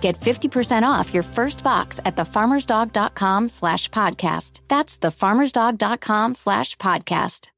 Get 50% off your first box at thefarmersdog.com slash podcast. That's thefarmersdog.com slash podcast.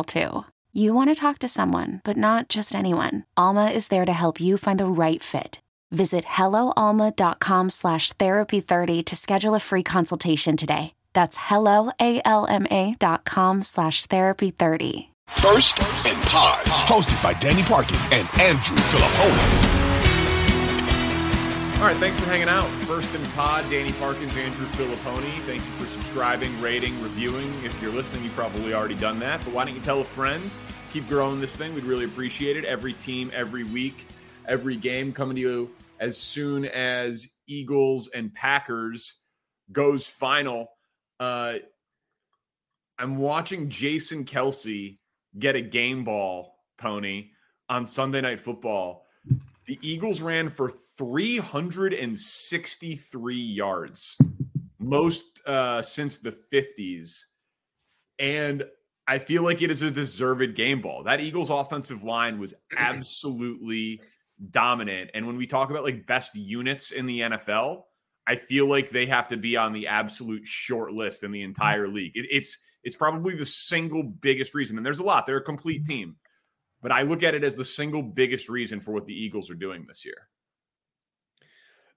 too. You want to talk to someone, but not just anyone. Alma is there to help you find the right fit. Visit helloalma.com slash therapy30 to schedule a free consultation today. That's helloalma.com slash therapy30. First and Pod, hosted by Danny Parkins and Andrew Filipponi. All right, thanks for hanging out. First in pod, Danny Parkins, Andrew Filipponi. Thank you for subscribing, rating, reviewing. If you're listening, you've probably already done that. But why don't you tell a friend? Keep growing this thing. We'd really appreciate it. Every team, every week, every game coming to you as soon as Eagles and Packers goes final. Uh, I'm watching Jason Kelce get a game ball pony on Sunday Night Football. The Eagles ran for 363 yards, most uh, since the 50s. And I feel like it is a deserved game ball. That Eagles offensive line was absolutely dominant. And when we talk about like best units in the NFL, I feel like they have to be on the absolute short list in the entire league. It, it's it's probably the single biggest reason. And there's a lot. They're a complete team. But I look at it as the single biggest reason for what the Eagles are doing this year.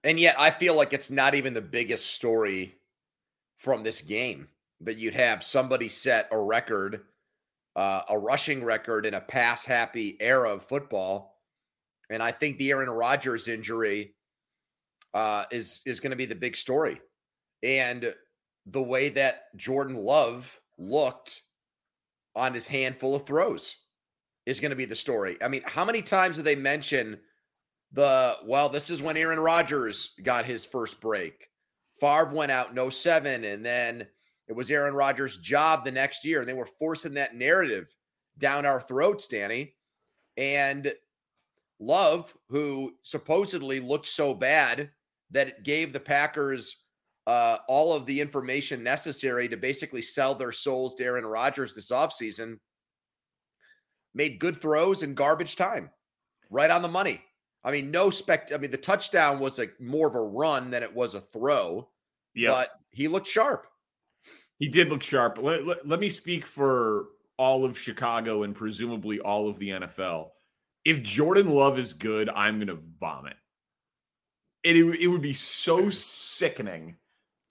And yet I feel like it's not even the biggest story from this game that you'd have somebody set a record, uh, a rushing record in a pass happy era of football. And I think the Aaron Rodgers injury uh, is is going to be the big story. And the way that Jordan Love looked on his handful of throws is going to be the story. I mean, how many times do they mention the well, this is when Aaron Rodgers got his first break. Favre went out no 7 and then it was Aaron Rodgers' job the next year. And they were forcing that narrative down our throats, Danny. And Love, who supposedly looked so bad that it gave the Packers uh, all of the information necessary to basically sell their souls to Aaron Rodgers this offseason, made good throws in garbage time, right on the money. I mean, no spect. I mean, the touchdown was like more of a run than it was a throw. Yeah, but he looked sharp. He did look sharp. Let, let, let me speak for all of Chicago and presumably all of the NFL. If Jordan Love is good, I'm going to vomit. It, it would be so sickening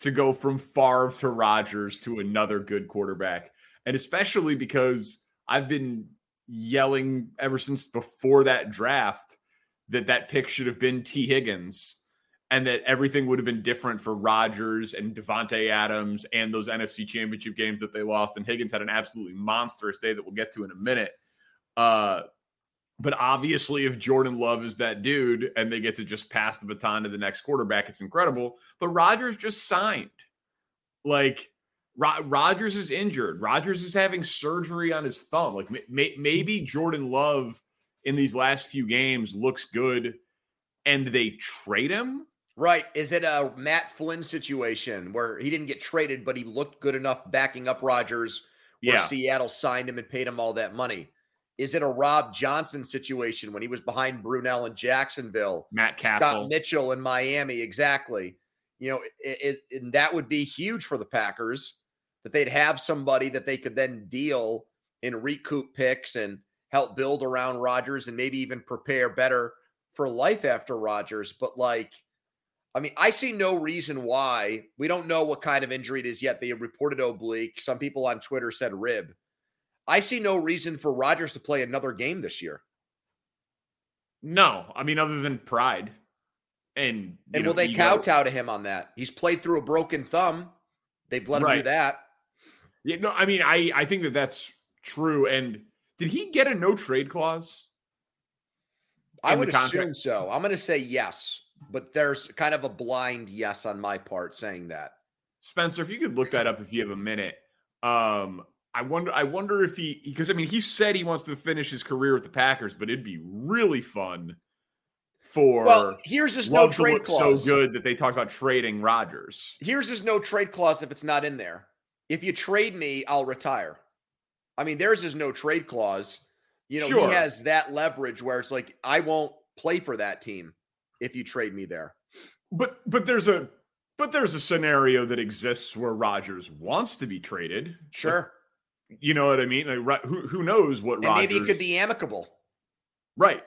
to go from Favre to Rodgers to another good quarterback. And especially because I've been yelling ever since before that draft that that pick should have been Tee Higgins and that everything would have been different for Rodgers and Davante Adams and those NFC championship games that they lost. And Higgins had an absolutely monstrous day that we'll get to in a minute. Uh, but obviously, if Jordan Love is that dude and they get to just pass the baton to the next quarterback, it's incredible. But Rodgers just signed. Like, Rodgers is injured. Rodgers is having surgery on his thumb. Like, maybe Jordan Love in these last few games looks good and they trade him. Right. Is it a Matt Flynn situation where he didn't get traded, but he looked good enough backing up Rodgers where Yeah. Seattle signed him and paid him all that money? Is it a Rob Johnson situation when he was behind Brunell in Jacksonville? Matt Cassel, Scott. Mitchell in Miami, exactly. You know, it, it, and that would be huge for the Packers that they'd have somebody that they could then deal and recoup picks and help build around Rodgers and maybe even prepare better for life after Rodgers. But like, I mean, I see no reason why we don't know what kind of injury it is yet. They reported oblique. Some people on Twitter said rib. I see no reason for Rodgers to play another game this year. No, I mean other than pride, and And know, will they ego. kowtow to him on that? He's played through a broken thumb. They've let him do that. Yeah, no, I mean I I think that that's true. And did he get a no trade clause? I would assume so. I'm going to say yes, but there's kind of a blind yes on my part saying that. Spencer, if you could look that up if you have a minute. Um, I wonder I wonder if he because I mean he said he wants to finish his career with the Packers, but it'd be really fun for Well, here's his no trade clause. so good that they talked about trading Rodgers. Here's his no trade clause if it's not in there. If you trade me, I'll retire. I mean, theirs is no trade clause. You know, Sure. he has that leverage where it's like, I won't play for that team if you trade me there. But but there's a but there's a scenario that exists where Rodgers wants to be traded. Sure. You know what I mean? Like, who who knows what and Rodgers maybe it could be amicable. Right.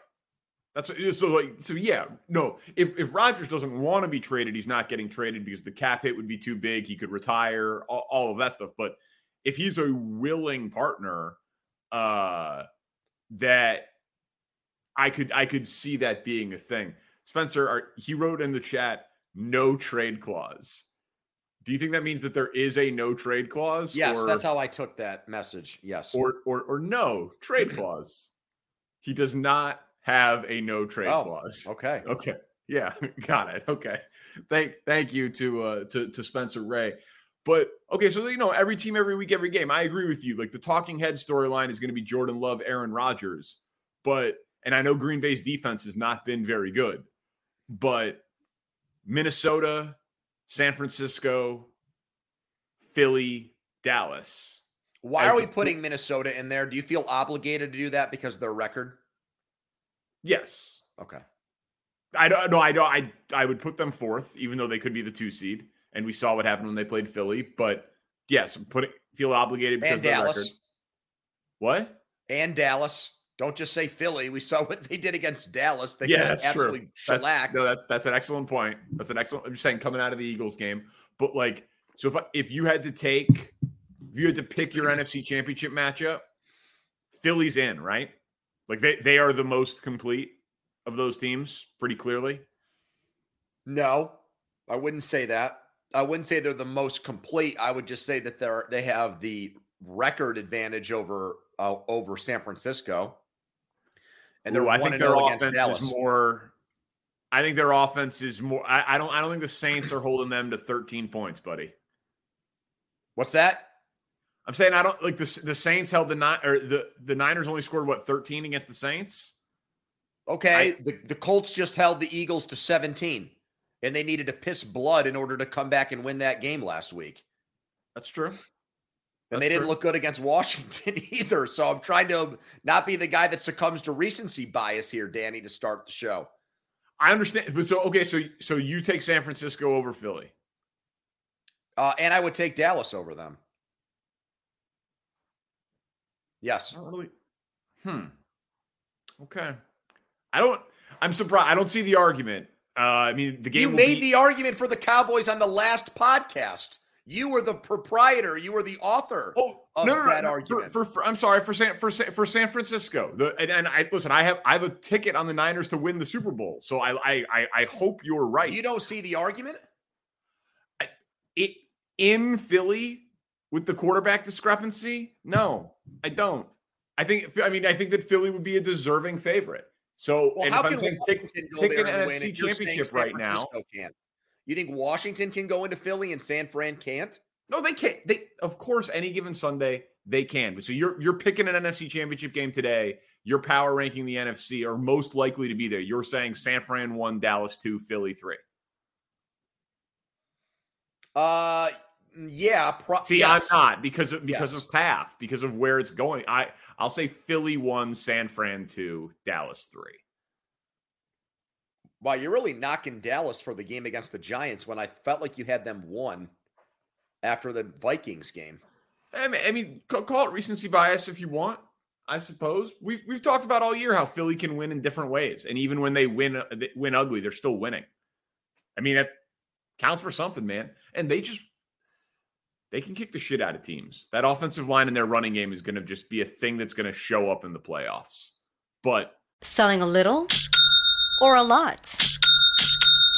That's so like so yeah no. If if Rodgers doesn't want to be traded he's not getting traded because the cap hit would be too big. He could retire all, all of that stuff. But if he's a willing partner uh that I could I could see that being a thing. Spencer are, he wrote in the chat no trade clause. Do you think that means that there is a no trade clause Yes, or, that's how I took that message. Yes. or or or no trade clause. He does not have a no trade Oh, clause okay. Okay. Yeah, got it. Okay. Thank thank you to uh to, to Spencer Ray. But okay, so you know, every team, every week, every game. I agree with you. Like the talking head storyline is going to be Jordan Love, Aaron Rodgers. But and I know Green Bay's defense has not been very good, but Minnesota, San Francisco, Philly, Dallas. Why are we putting Minnesota in there? Do you feel obligated to do that because of their record? Yes. Okay. I don't no, I don't I I would put them fourth, even though they could be the two seed. And we saw what happened when they played Philly. But yes, put it feel obligated because And of Dallas. record. What? And Dallas. Don't just say Philly. We saw what they did against Dallas. They yeah, that's absolutely true. Shellacked. no, that's that's an excellent point. That's an excellent. I'm just saying, coming out of the Eagles game, but like, so if I, if you had to take, if you had to pick your NFC Championship matchup, Philly's in, right? Like they they are the most complete of those teams, pretty clearly. No, I wouldn't say that. I wouldn't say they're the most complete. I would just say that they're they have the record advantage over uh, over San Francisco. And they're Ooh, I think their offense Dallas. is more. I think their offense is more. I, I don't. I don't think the Saints are holding them to 13 points, buddy. What's that? I'm saying I don't like the the Saints held the nine or the the Niners only scored what 13 against the Saints. Okay, the, the Colts just held the Eagles to 17, and they needed to piss blood in order to come back and win that game last week. That's true. And That's they didn't true. look good against Washington either. So I'm trying to not be the guy that succumbs to recency bias here, Danny, to start the show. I understand, but so okay, so so you take San Francisco over Philly. Uh, and I would take Dallas over them. Yes. Really. Hmm. Okay. I don't. I'm surprised. I don't see the argument. Uh, I mean, the game. You made be- the argument for the Cowboys on the last podcast. You were the proprietor. You were the author Oh of no, no, no, that no, argument. For, for, for- I'm sorry for San for for San Francisco. The and, and I listen. I have I have a ticket on the Niners to win the Super Bowl. So I I I, I hope you're right. you don't see the argument? it in Philly with the quarterback discrepancy? No, I don't. I think I mean I think that Philly would be a deserving favorite. So Well, and how if I'm can saying pick, Washington go pick there an and win NFC if you're saying championship right now. Can't? You think Washington can go into Philly and San Fran can't? No, they can't. They of course any given Sunday they can. But so you're you're picking an NFC championship game today. You're power ranking the NFC are most likely to be there. You're saying San Fran one, Dallas two, Philly three. Uh yeah. Pro- See, yes. I'm not because of because Yes. of path, because of where it's going. I I'll say Philly one, San Fran two, Dallas three. Wow, you're really knocking Dallas for the game against the Giants when I felt like you had them won after the Vikings game. I mean, I mean, call it recency bias if you want. I suppose we've we've talked about all year how Philly can win in different ways, and even when they win uh, they win ugly, they're still winning. I mean, that counts for something, man. And they just they can kick the shit out of teams. That offensive line in their running game is going to just be a thing that's going to show up in the playoffs. But Selling a little or a lot?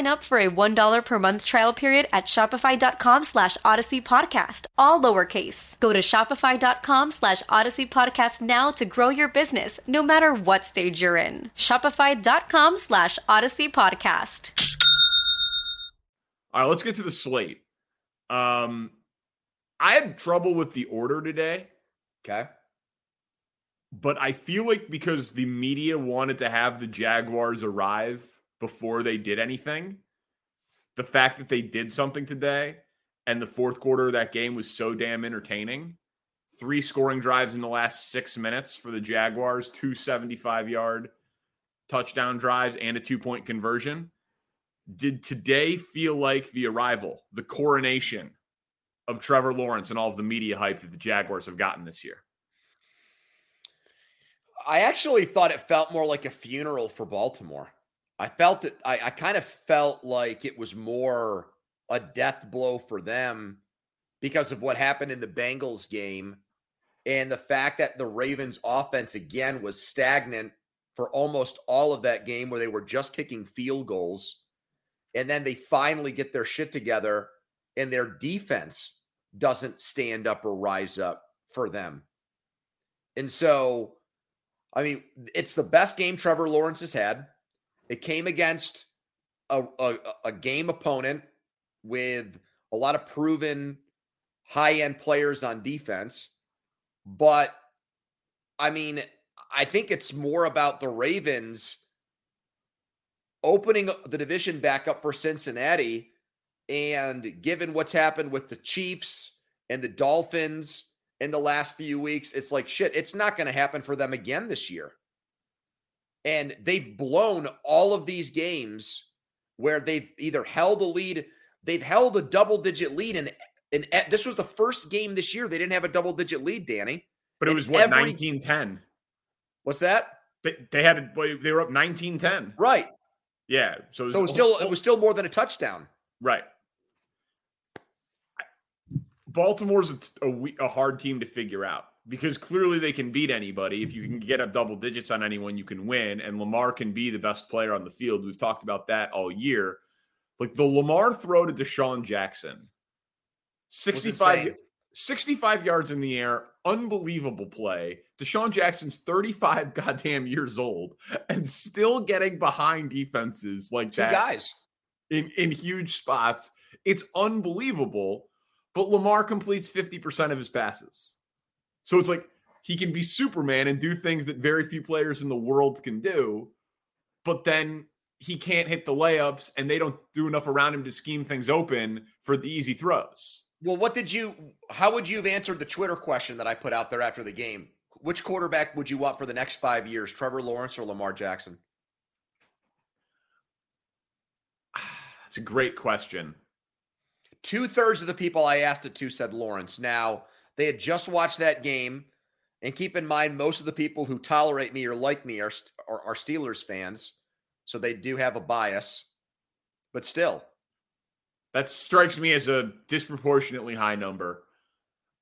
Sign up for a $1 per month trial period at shopify.com slash odyssey podcast, all lowercase. Go to shopify.com slash odyssey podcast now to grow your business, no matter what stage you're in. Shopify.com slash odyssey podcast. all right, let's get to the slate. Um, I had trouble with the order today. Okay. but I feel like because the media wanted to have the Jaguars arrive before they did anything, the fact that they did something today and the fourth quarter of that game was so damn entertaining. Three scoring drives in the last six minutes for the Jaguars, two 75 yard touchdown drives, and a two point conversion. Did today feel like the arrival, the coronation of Trevor Lawrence and all of the media hype that the Jaguars have gotten this year? I actually thought it felt more like a funeral for Baltimore. I felt it, I, I kind of felt like it was more a death blow for them because of what happened in the Bengals game and the fact that the Ravens offense again was stagnant for almost all of that game where they were just kicking field goals. And then they finally get their shit together and their defense doesn't stand up or rise up for them. And so, I mean, it's the best game Trevor Lawrence has had. It came against a, a, a game opponent with a lot of proven high end players on defense. But I mean, I think it's more about the Ravens opening the division back up for Cincinnati. And given what's happened with the Chiefs and the Dolphins in the last few weeks, it's like shit, it's not going to happen for them again this year. And they've blown all of these games where they've either held a lead, they've held a double digit lead. And, and this was the first game this year they didn't have a double digit lead, Danny. But it And was what, every- 1910? What's that? They, they had they were up 1910. Right. Yeah. So, So it was still it was still more than a touchdown. right. Baltimore's a, a, a hard team to figure out because clearly they can beat anybody. If you can get up double digits on anyone, you can win. And Lamar can be the best player on the field. We've talked about that all year. Like the Lamar throw to DeSean Jackson, 65, 65 yards in the air, unbelievable play. DeSean Jackson's 35 goddamn years old and still getting behind defenses like Two that guys. in, in huge spots. It's unbelievable. But Lamar completes 50% of his passes. So it's like he can be Superman and do things that very few players in the world can do, but then he can't hit the layups and they don't do enough around him to scheme things open for the easy throws. Well, what did you how would you have answered the Twitter question that I put out there after the game? Which quarterback would you want for the next five years, Trevor Lawrence or Lamar Jackson? That's a great question. Two thirds of the people I asked it to said Lawrence. Now, they had just watched that game. And keep in mind, most of the people who tolerate me or like me are, are, are Steelers fans. So they do have a bias. But still. That strikes me as a disproportionately high number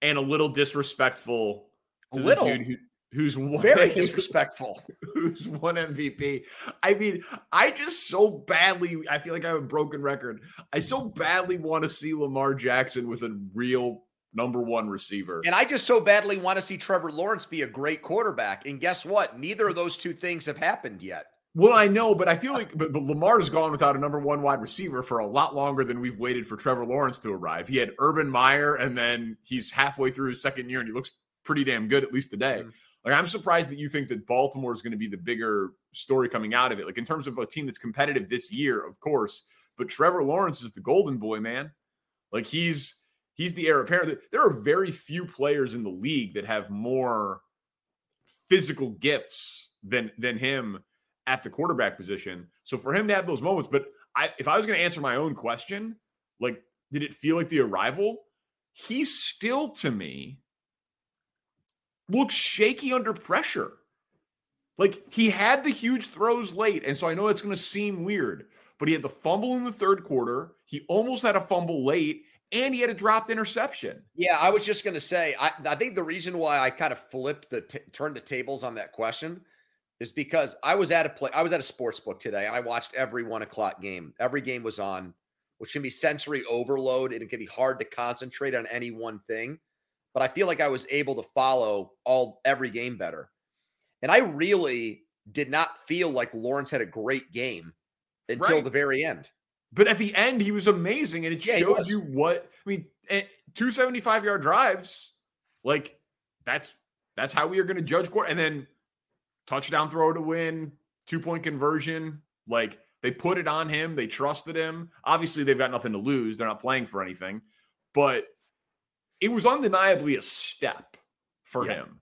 and a little disrespectful to a little. the dude who, who's won, very disrespectful. Who's won MVP? I mean, I just so badly. I feel like I have a broken record. I so badly want to see Lamar Jackson with a real number one receiver, and I just so badly want to see Trevor Lawrence be a great quarterback. And guess what? Neither of those two things have happened yet. Well, I know, but I feel like but, but Lamar's gone without a number one wide receiver for a lot longer than we've waited for Trevor Lawrence to arrive. He had Urban Meyer, and then he's halfway through his second year, and he looks pretty damn good, at least today. Mm-hmm. Like I'm surprised that you think that Baltimore is going to be the bigger story coming out of it. Like in terms of a team that's competitive this year, of course, but Trevor Lawrence is the golden boy, man. Like he's he's the heir apparent. There are very few players in the league that have more physical gifts than than him at the quarterback position. So for him to have those moments, but I if I was going to answer my own question, like did it feel like the arrival? He still to me looks shaky under pressure. Like he had the huge throws late. And so I know it's going to seem weird, but he had the fumble in the third quarter. He almost had a fumble late and he had a dropped interception. Yeah, I was just going to say, I, I, think the reason why I kind of flipped the, t- turned the tables on that question is because I was at a play, I was at a sports book today and I watched every one o'clock game. Every game was on, which can be sensory overload and it can be hard to concentrate on any one thing but I feel like I was able to follow all every game better. And I really did not feel like Lawrence had a great game until right. the very end. But at the end, he was amazing, and it yeah, showed you what I mean. Two seventy-five yard drives, like that's that's how we are going to judge court. And then touchdown throw to win, two point conversion. Like they put it on him, they trusted him. Obviously, they've got nothing to lose; they're not playing for anything. But it was undeniably a step for yeah. him.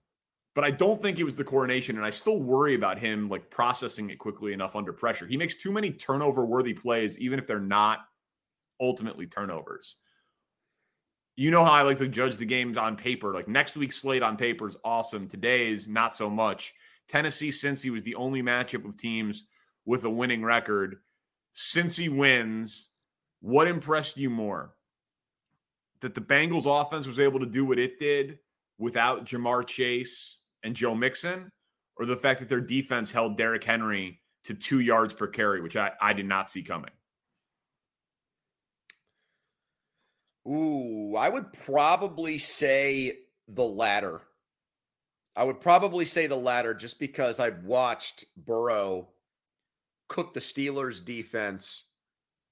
But I don't think it was the coronation, and I still worry about him like processing it quickly enough under pressure. He makes too many turnover worthy plays, even if they're not ultimately turnovers. You know how I like to judge the games on paper. Like next week's slate on paper is awesome. Today's not so much. Tennessee, Cincy was the only matchup of teams with a winning record, Cincy wins, what impressed you more? that the Bengals offense was able to do what it did without Ja'Marr Chase and Joe Mixon, or the fact that their defense held Derrick Henry to two yards per carry, which I, I did not see coming. Ooh, I would probably say the latter. I would probably say the latter just because I've watched Burrow cook the Steelers defense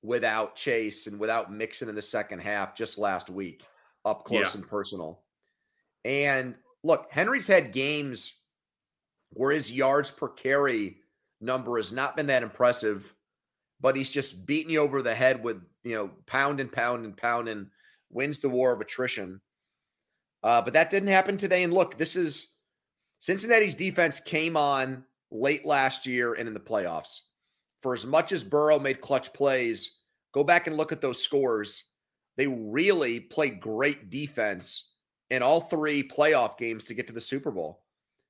without Chase and without Mixon in the second half just last week, up close yeah. and personal. And look, Henry's had games where his yards per carry number has not been that impressive, but he's just beating you over the head with, you know, pound and pound and pound and wins the war of attrition. Uh, but that didn't happen today. And look, this is Cincinnati's defense came on late last year and in the playoffs for as much as Burrow made clutch plays, go back and look at those scores. They really played great defense in all three playoff games to get to the Super Bowl.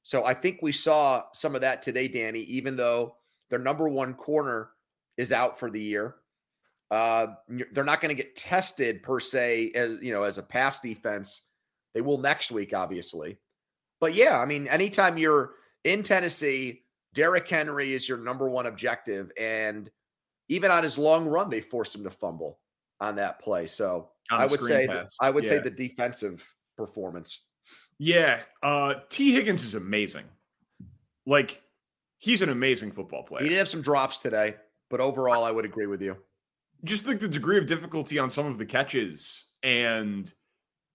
So I think we saw some of that today, Danny, even though their number one corner is out for the year. Uh, they're not going to get tested per se as you know as a pass defense. They will next week, obviously. But yeah, I mean, anytime you're in Tennessee Derrick Henry is your number one objective. And even on his long run, they forced him to fumble on that play. So on I would say I would yeah. say the defensive performance. Yeah. Uh Tee Higgins is amazing. Like he's an amazing football player. He did have some drops today, but overall I would agree with you. Just like the degree of difficulty on some of the catches. And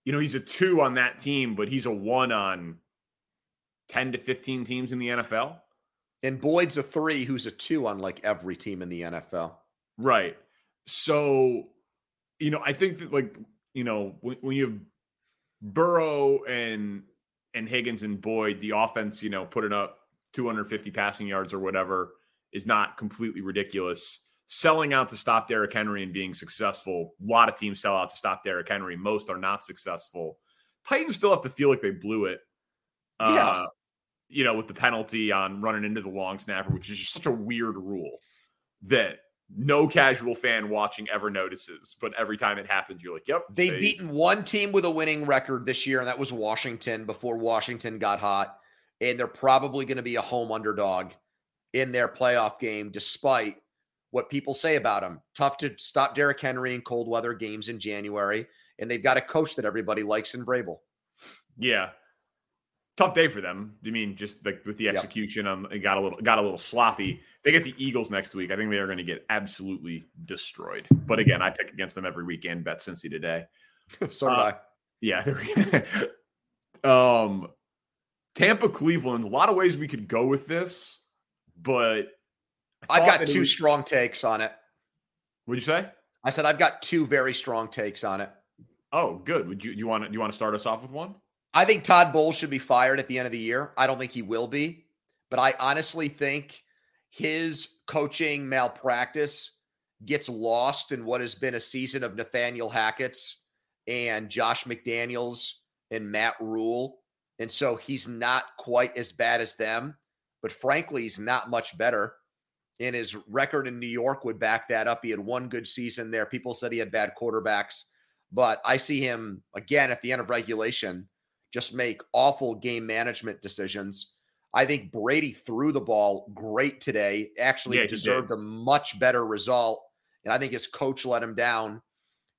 you know, he's a two on that team, but he's a one on 10 to 15 teams in the NFL. And Boyd's a three who's a two on like every team in the NFL. Right. So, you know, I think that like, you know, when, when you have Burrow and and Higgins and Boyd, the offense, you know, putting up 250 passing yards or whatever is not completely ridiculous. selling out to stop Derrick Henry and being successful. A lot of teams sell out to stop Derrick Henry. Most are not successful. Titans still have to feel like they blew it. Uh, Yeah. You know, with the penalty on running into the long snapper, which is just such a weird rule that no casual fan watching ever notices. But every time it happens, you're like, yep. They've they- beaten one team with a winning record this year, and that was Washington before Washington got hot. And they're probably going to be a home underdog in their playoff game, despite what people say about them. Tough to stop Derrick Henry in cold weather games in January. And they've got a coach that everybody likes in Vrabel. Yeah. Tough day for them. I mean, just like with the Yep. execution, um, it got a little got a little sloppy. They get the Eagles next week. I think they are going to get absolutely destroyed. But again, I pick against them every weekend. Bet Cincy today. so did Uh, I. Yeah. um, Tampa, Cleveland. A lot of ways we could go with this, but I've got two was- strong takes on it. What'd you say? I said I've got two very strong takes on it. Oh, good. Would you do you want to do you want to start us off with one? I think Todd Bowles should be fired at the end of the year. I don't think he will be, but I honestly think his coaching malpractice gets lost in what has been a season of Nathaniel Hackett's and Josh McDaniels and Matt Rhule. And so he's not quite as bad as them, but frankly, he's not much better. And his record in New York would back that up. He had one good season there. People said he had bad quarterbacks, but I see him again at the end of regulation just make awful game management decisions. I think Brady threw the ball great today, actually Yeah, deserved a much better result. And I think his coach let him down.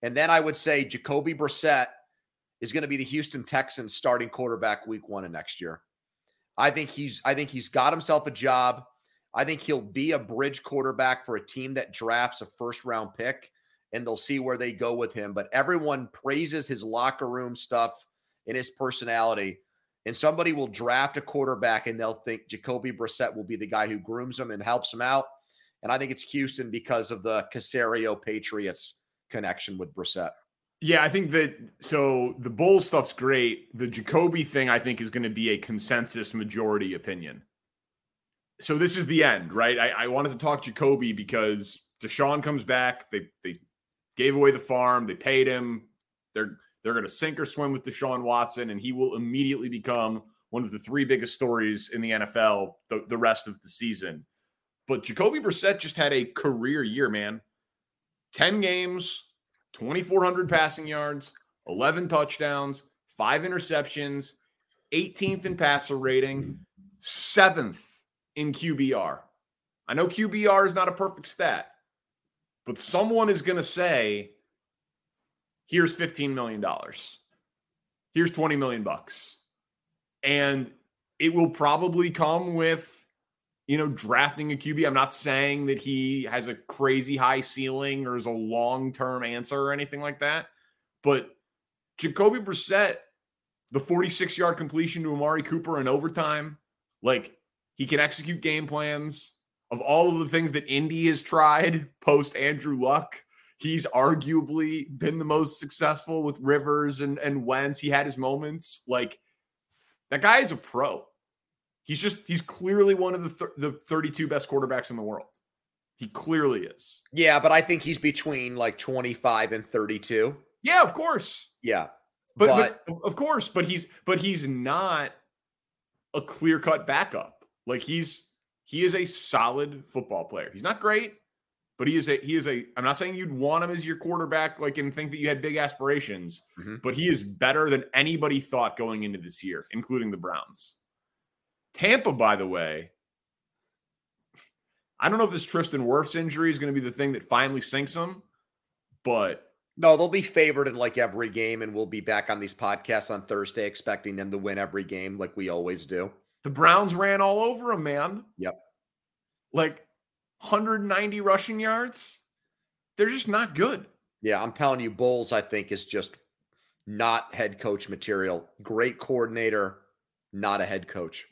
And then I would say Jacoby Brissett is going to be the Houston Texans starting quarterback week one of next year. I think he's I think he's got himself a job. I think he'll be a bridge quarterback for a team that drafts a first round pick and they'll see where they go with him. But everyone praises his locker room stuff and his personality. And somebody will draft a quarterback and they'll think Jacoby Brissett will be the guy who grooms him and helps him out. And I think it's Houston because of the Caserio Patriots connection with Brissett. Yeah, I think that so the Bowles stuff's great. The Jacoby thing, I think, is going to be a consensus majority opinion. So this is the end, right? I, I wanted to talk Jacoby because Deshaun comes back. They they gave away the farm. They paid him. They're they're going to sink or swim with Deshaun Watson, and he will immediately become one of the three biggest stories in the NFL the, the rest of the season. But Jacoby Brissett just had a career year, man. 10 games, 2,400 passing yards, 11 touchdowns, five interceptions, 18th in passer rating, seventh in QBR. I know QBR is not a perfect stat, but someone is going to say, here's $15 million. Here's 20 million bucks. And it will probably come with you know, drafting a QB. I'm not saying that he has a crazy high ceiling or is a long term answer or anything like that. But Jacoby Brissett, the 46 yard completion to Amari Cooper in overtime, like he can execute game plans. Of all of the things that Indy has tried post Andrew Luck, he's arguably been the most successful with Rivers and, and Wentz. He had his moments. Like that guy is a pro. He's just he's clearly one of the th- the 32 best quarterbacks in the world. He clearly is. Yeah, but I think he's between like 25 and 32. Yeah, of course. Yeah. But, But- but, of course, but he's but he's not a clear-cut backup. Like he's he is a solid football player. He's not great, but he is a he is a I'm not saying you'd want him as your quarterback like and think that you had big aspirations, Mhm. but he is better than anybody thought going into this year, including the Browns. Tampa, by the way, I don't know if this Tristan Wirfs injury is going to be the thing that finally sinks him, but No, they'll be favored in like every game, and we'll be back on these podcasts on Thursday expecting them to win every game like we always do. the Browns ran all over him, man. Yep. Like 190 rushing yards. They're just not good. Yeah, I'm telling you, Bowles, I think, is just not head coach material. Great coordinator, not a head coach.